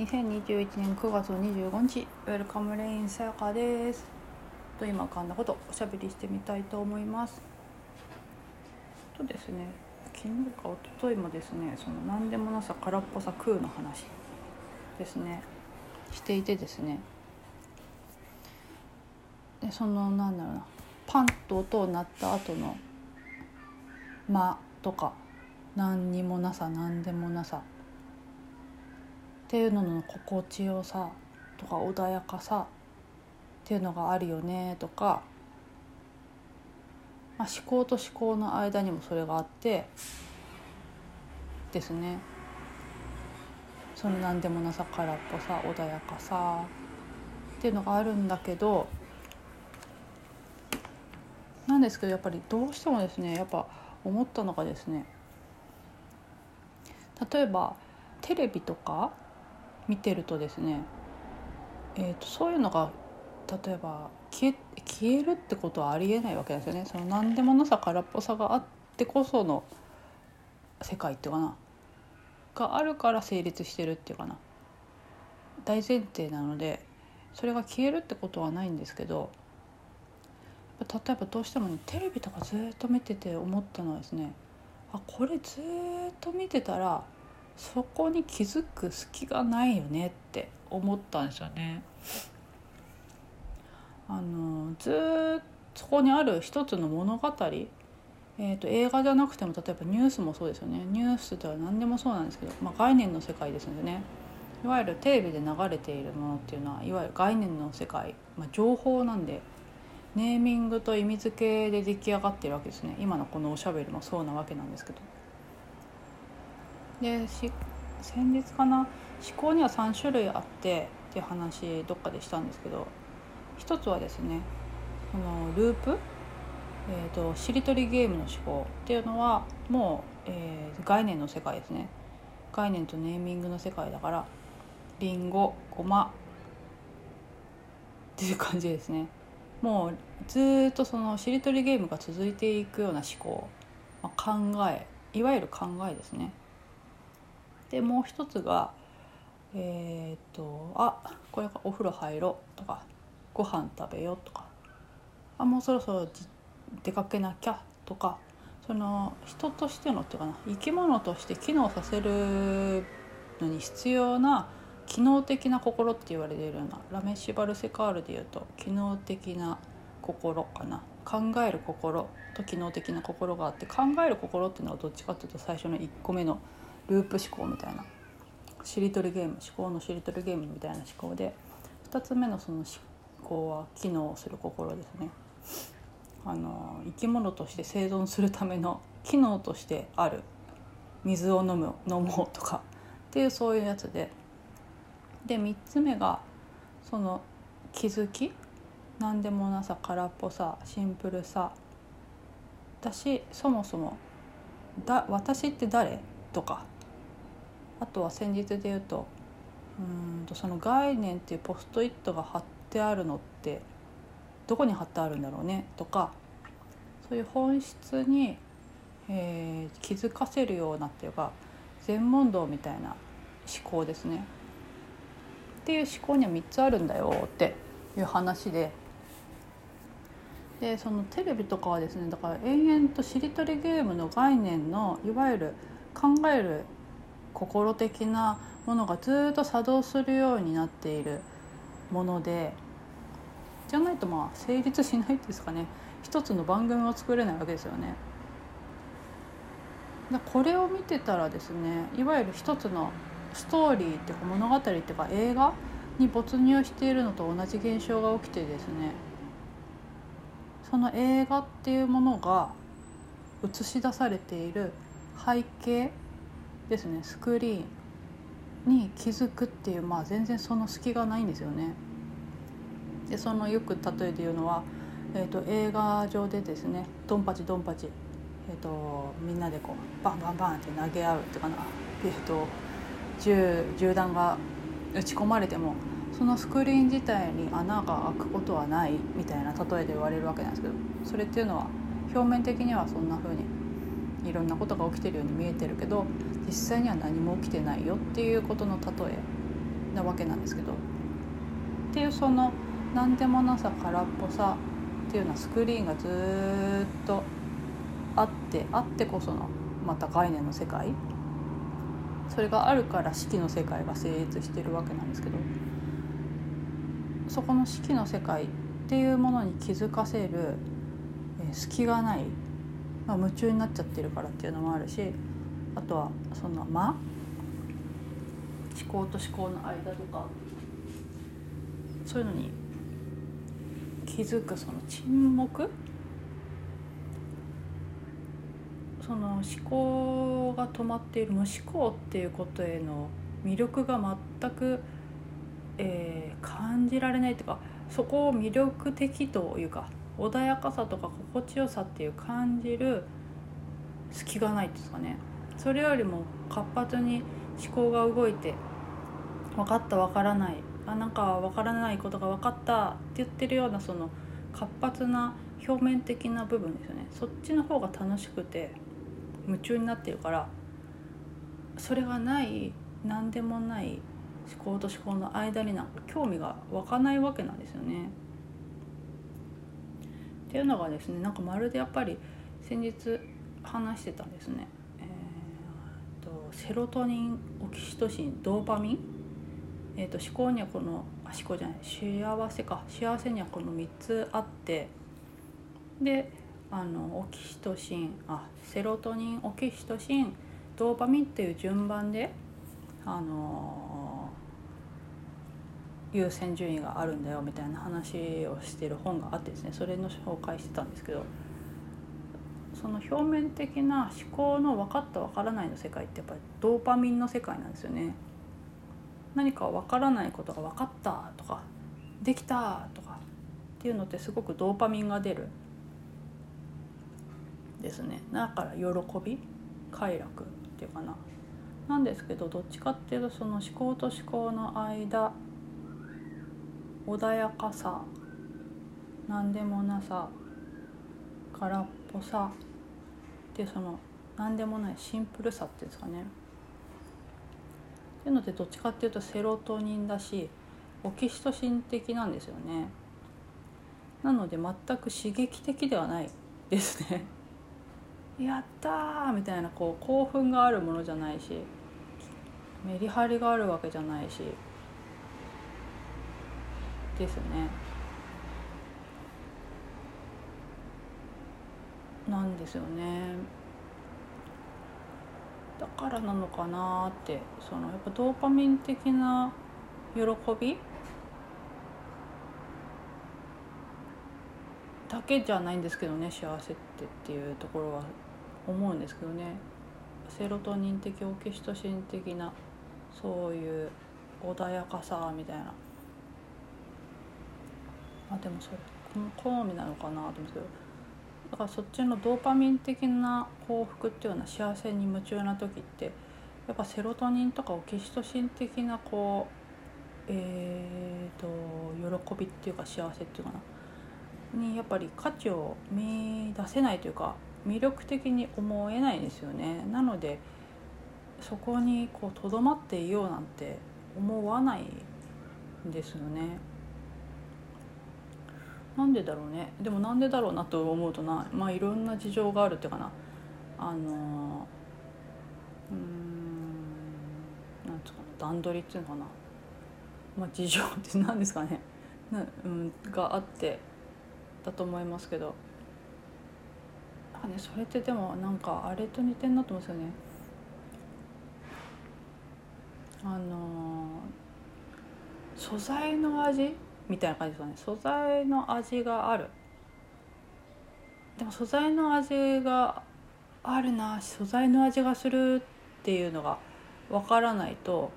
2021年9月25日ウェルカムレインさやかです。と今浮かんだことおしゃべりしてみたいと思います。とですね昨日か一昨日もですねその何でもなさ空っぽさ空の話ですねしていてですね。でそのなんだろうなパンと音を鳴った後の「間」とか「何にもなさ何でもなさ」っていうのの心地よさとか穏やかさっていうのがあるよねとか、まあ、思考と思考の間にもそれがあってですね。その何でもなさ空っぽさ穏やかさっていうのがあるんだけどなんですけどやっぱりどうしてもですねやっぱ思ったのがですね例えばテレビとか見てるとですね、えーと、そういうのが例えば消え消えるってことはありえないわけですよね。その何でもなさ空っぽさがあってこその世界っていうかながあるから成立してるっていうかな大前提なのでそれが消えるってことはないんですけど例えばどうしてもねテレビとかずっと見てて思ったのはですねあこれずっと見てたらそこに気づく隙がないよねって思ったんですよね。あのずっとそこにある一つの物語、えーと、映画じゃなくても例えばニュースもそうですよね。ニュースでは何でもそうなんですけど、まあ、概念の世界ですのでね。いわゆるテレビで流れているものっていうのはいわゆる概念の世界、まあ、情報なんでネーミングと意味付けで出来上がってるわけですね。今のこのおしゃべりもそうなわけなんですけど。でし先日かな？思考には3種類あってっていう話どっかでしたんですけど一つはですねこのループ、えーと、しりとりゲームの思考っていうのはもう、えー、概念の世界ですね。概念とネーミングの世界だからりんごごまっていう感じですね。もうずっとそのしりとりゲームが続いていくような思考、まあ、考えいわゆる考えですね。でもう一つがえっ、とあこれかお風呂入ろうとかご飯食べようとか。あもうそろそろ出かけなきゃとか。その人としてのっていうかな生き物として機能させるのに必要な機能的な心って言われているようなラメシュバルセカールでいうと機能的な心かな。考える心と機能的な心があって考える心っていうのはどっちかっていうと最初の1個目のループ思考みたいな。しりとりゲーム思考のしりとりゲームみたいな思考で2つ目のその思考は機能する心ですね。あの生き物として生存するための機能としてある。水を飲む飲もうとか。っていうそういうやつで。で3つ目がその気づき。何でもなさ空っぽさシンプルさ。だしそもそもだ私って誰？とかあとは先日で言うとうんとその概念っていうポストイットが貼ってあるのってどこに貼ってあるんだろうねとかそういう本質に、えー、気づかせるようなっていうか全問答みたいな思考ですね。っていう思考には3つあるんだよっていう話ででそのテレビとかはですねだから延々としりとりゲームの概念のいわゆる考える心的なものがずっと作動するようになっているものでじゃないとまあ成立しないですかね一つの番組を作れないわけですよね。これを見てたらですねいわゆる一つのストーリーっていうか物語っていうか映画に没入しているのと同じ現象が起きてですねその映画っていうものが映し出されている背景ですねスクリーンに気づくっていう、まあ、全然その隙がないんですよね。でそのよく例えて言うのは、えーと、映画上でですねドンパチドンパチ、えーと、みんなでこうバンバンバンって投げ合うっていうかな、えーと、銃銃弾が撃ち込まれてもそのスクリーン自体に穴が開くことはないみたいな例えで言われるわけなんですけどそれっていうのは表面的にはそんな風にいろんなことが起きてるように見えてるけど実際には何も起きてないよっていうことの例えなわけなんですけど。っていうその何でもなさ空っぽさっていうのはスクリーンがずっとあってあってこそのまた概念の世界。それがあるから四季の世界が成立してるわけなんですけど。そこの四季の世界っていうものに気づかせる、隙がない、まあ、夢中になっちゃってるからっていうのもあるしあとはその間思考と思考の間とかそういうのに気づくその沈黙？その思考が止まっている無思考っていうことへの魅力が全く、えー、感じられないというかそこを魅力的というか穏やかさとか心地よさっていう感じる隙がないですかね。それよりも活発に思考が動いて分かった分からない。あなんか分からないことが分かったって言ってるようなその活発な表面的な部分ですよね。そっちの方が楽しくて夢中になってるからそれがない何でもない思考と思考の間になんか興味が湧かないわけなんですよね。っていうのがですねなんかまるでやっぱり先日話してたんですね。えーと、セロトニンオキシトシンドーパミン、えーと、思考にはこのあ思考じゃない幸せか。幸せにはこの3つあって。であのオキシトシンあセロトニンオキシトシンドーパミンっていう順番であの優先順位があるんだよみたいな話をしてる本があってですねそれの紹介してたんですけどその表面的な思考の分かった分からないの世界ってやっぱりドーパミンの世界なんですよね。何か分からないことが分かったとかできたとかっていうのってすごくドーパミンが出る。ですね。だから喜び快楽っていうかな。なんですけどどっちかっていうとその思考と思考の間穏やかさ何でもなさ空っぽさってその何でもないシンプルさっていうんですかね。っていうのでどっちかっていうとセロトニンだしオキシトシン的なんですよね。なので全く刺激的ではないですね。やったみたいなこう興奮があるものじゃないしメリハリがあるわけじゃないしですね。なんですよね。だからなのかなってそのやっぱドーパミン的な喜び？だけじゃないんですけどね幸せってっていうところは思うんですけどね。セロトニン的オキシトシン的なそういう穏やかさみたいな。あでもそれ好みなのかなと思うんですけどだからそっちのドーパミン的な幸福っていうような幸せに夢中な時ってやっぱセロトニンとかオキシトシン的なこうえーと喜びっていうか幸せっていうかな。にやっぱり価値を見出せないというか魅力的に思えないんですよね。なのでそこにこうとどまっていようなんて思わないんですよね。なんでだろうね。でもなんでだろうなと思うとなまあいろんな事情があるっていうかな。あのうんなんつうかな段取りっていうのかな。まあ事情って何ですかね。な、うん、があってだと思いますけど。かねそれってでもなんかあれと似てんなと思うんですよね。あの素材の味みたいな感じですかね。素材の味がある。でも素材の味があるな素材の味がするっていうのが分からないと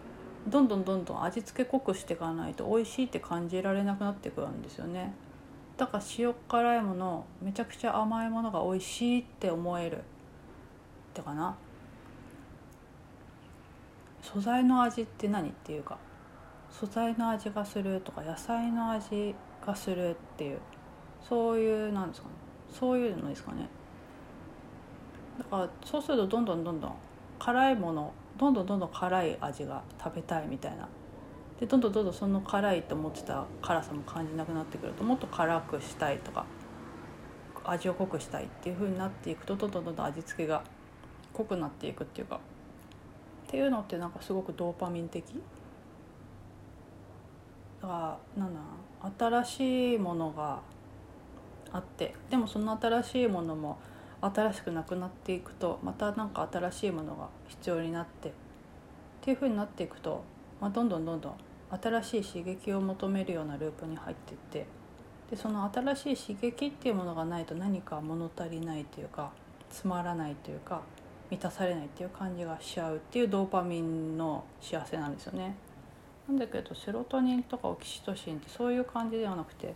どんどんどんどん味付け濃くしていかないと美味しいって感じられなくなってくるんですよね。だから塩辛いものめちゃくちゃ甘いものが美味しいって思えるってかな。素材の味って何っていうか。素材の味がするとか野菜の味がするっていうそういうなんですかね。そういうのですかね。だからそうするとどんどんどんどん辛いものどんどんどんどん辛い味が食べたいみたいな。でどんどんどんどんその辛いと思ってた辛さも感じなくなってくるともっと辛くしたいとか味を濃くしたいっていう風になっていくとどんどんどんどん味付けが濃くなっていくっていうか。っていうのってなんかすごくドーパミン的だからな新しいものがあってでもその新しいものも新しくなくなっていくとまた何か新しいものが必要になってっていうふうになっていくと、まあ、どんどんどんどん新しい刺激を求めるようなループに入っていってでその新しい刺激っていうものがないと何か物足りないというかつまらないというか満たされないっていう感じがしちゃうっていうドーパミンの幸せなんですよね。なんだけどセロトニンとかオキシトシンってそういう感じではなくて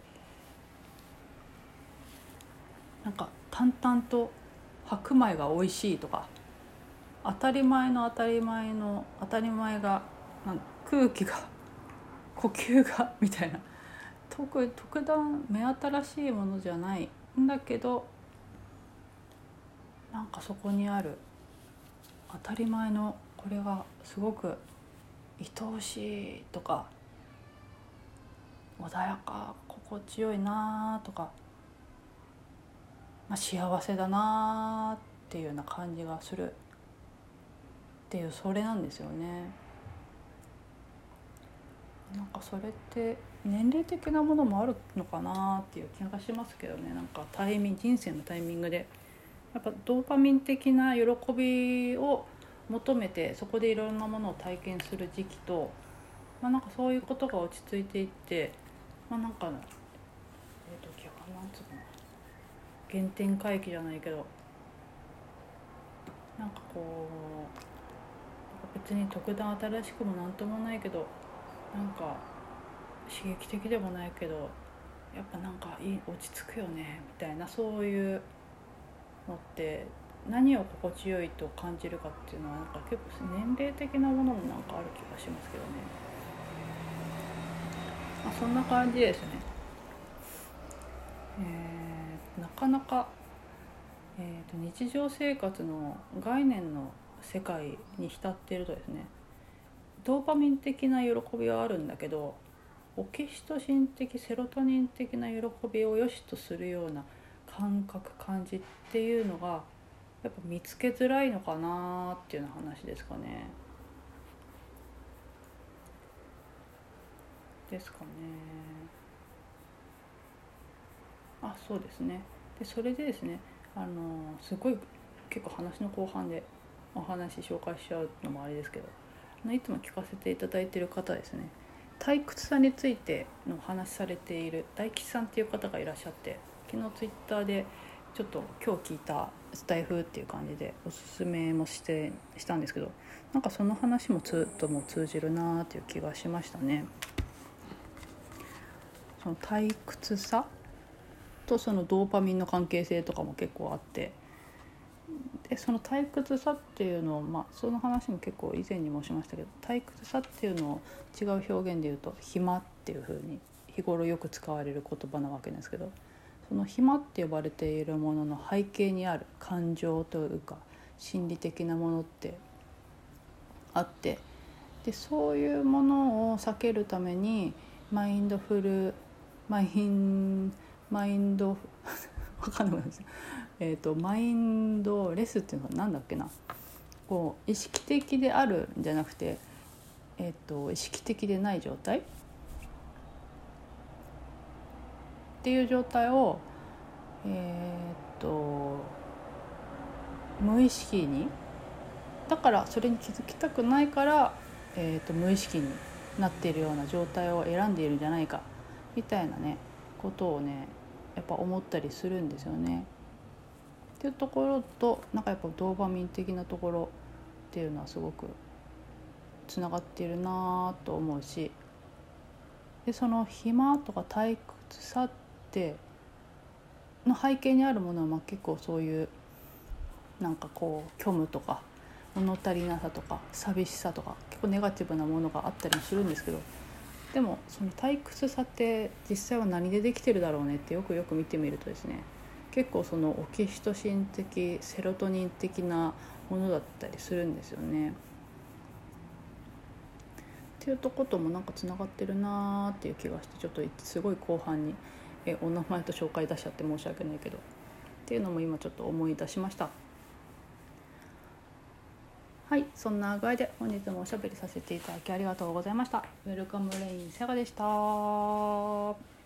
なんか淡々と白米が美味しいとか当たり前の当たり前の当たり前が空気が 呼吸が みたいな。特特段目新しいものじゃない。んだけどなんかそこにある当たり前のこれがすごく愛おしいとか穏やか心地よいなとか、まあ、幸せだなっていうような感じがするっていうそれなんですよね。なんかそれって年齢的なものもあるのかなっていう気がしますけどねなんかタイミング人生のタイミングでやっぱドーパミン的な喜びを求めてそこでいろんなものを体験する時期と、まあ、なんかそういうことが落ち着いていってまあなんかえ、ー、となんつうの原点回帰じゃないけどなんかこう別に特段新しくも何ともないけどなんか刺激的でもないけどやっぱなんかいい落ち着くよねみたいなそういうのって何を心地よいと感じるかっていうのはなんか結構年齢的なものもなんかある気がしますけどね、まあ、そんな感じですね、えー、なかなか、えーと、日常生活の概念の世界に浸っているとですねドーパミン的な喜びはあるんだけどオキシトシン的セロトニン的な喜びを良しとするような感覚感じっていうのがやっぱ見つけづらいのかなっていうような話ですかね。ですかね。あそうですね。でそれでですねあのすごい結構話の後半でお話紹介しちゃうのもあれですけどあのいつも聞かせていただいてる方ですね退屈さについてのお話されている大吉さんっていう方がいらっしゃって昨日ツイッターでちょっと今日聞いたスタイフっていう感じでおすすめもしてしたんですけどなんかその話もずっとも通じるなっていう気がしましたね。その退屈さとそのドーパミンの関係性とかも結構あってでその退屈さっていうのを、まあ、その話も結構以前にもしましたけど退屈さっていうのを違う表現で言うと暇っていうふうに日頃よく使われる言葉なわけですけどその暇って呼ばれているものの背景にある感情というか心理的なものってあってでそういうものを避けるためにマインドフルマインマインド わかんないです、えーと、マインドレスっていうのは何だっけな？こう意識的であるんじゃなくて、えーと意識的でない状態？っていう状態をえー、っと無意識にだからそれに気づきたくないから、えー、っと無意識になっているような状態を選んでいるんじゃないかみたいなねことをねやっぱ思ったりするんですよね。っていうところとなんかやっぱドーパミン的なところっていうのはすごくつながっているなと思うしでその暇とか退屈さっての背景にあるものはまあ結構そういうなんかこう虚無とか物足りなさとか寂しさとか結構ネガティブなものがあったりするんですけどでもその退屈さって実際は何でできてるだろうねってよくよく見てみるとですね結構そのオキシトシン的セロトニン的なものだったりするんですよね。っていうとこともなんかつながってるなーっていう気がしてちょっとすごい後半にえお名前と紹介出しちゃって申し訳ないけど。っていうのも今ちょっと思い出しました。はいそんな具合で本日もおしゃべりさせていただきありがとうございました。ウェルカムレインセガでした。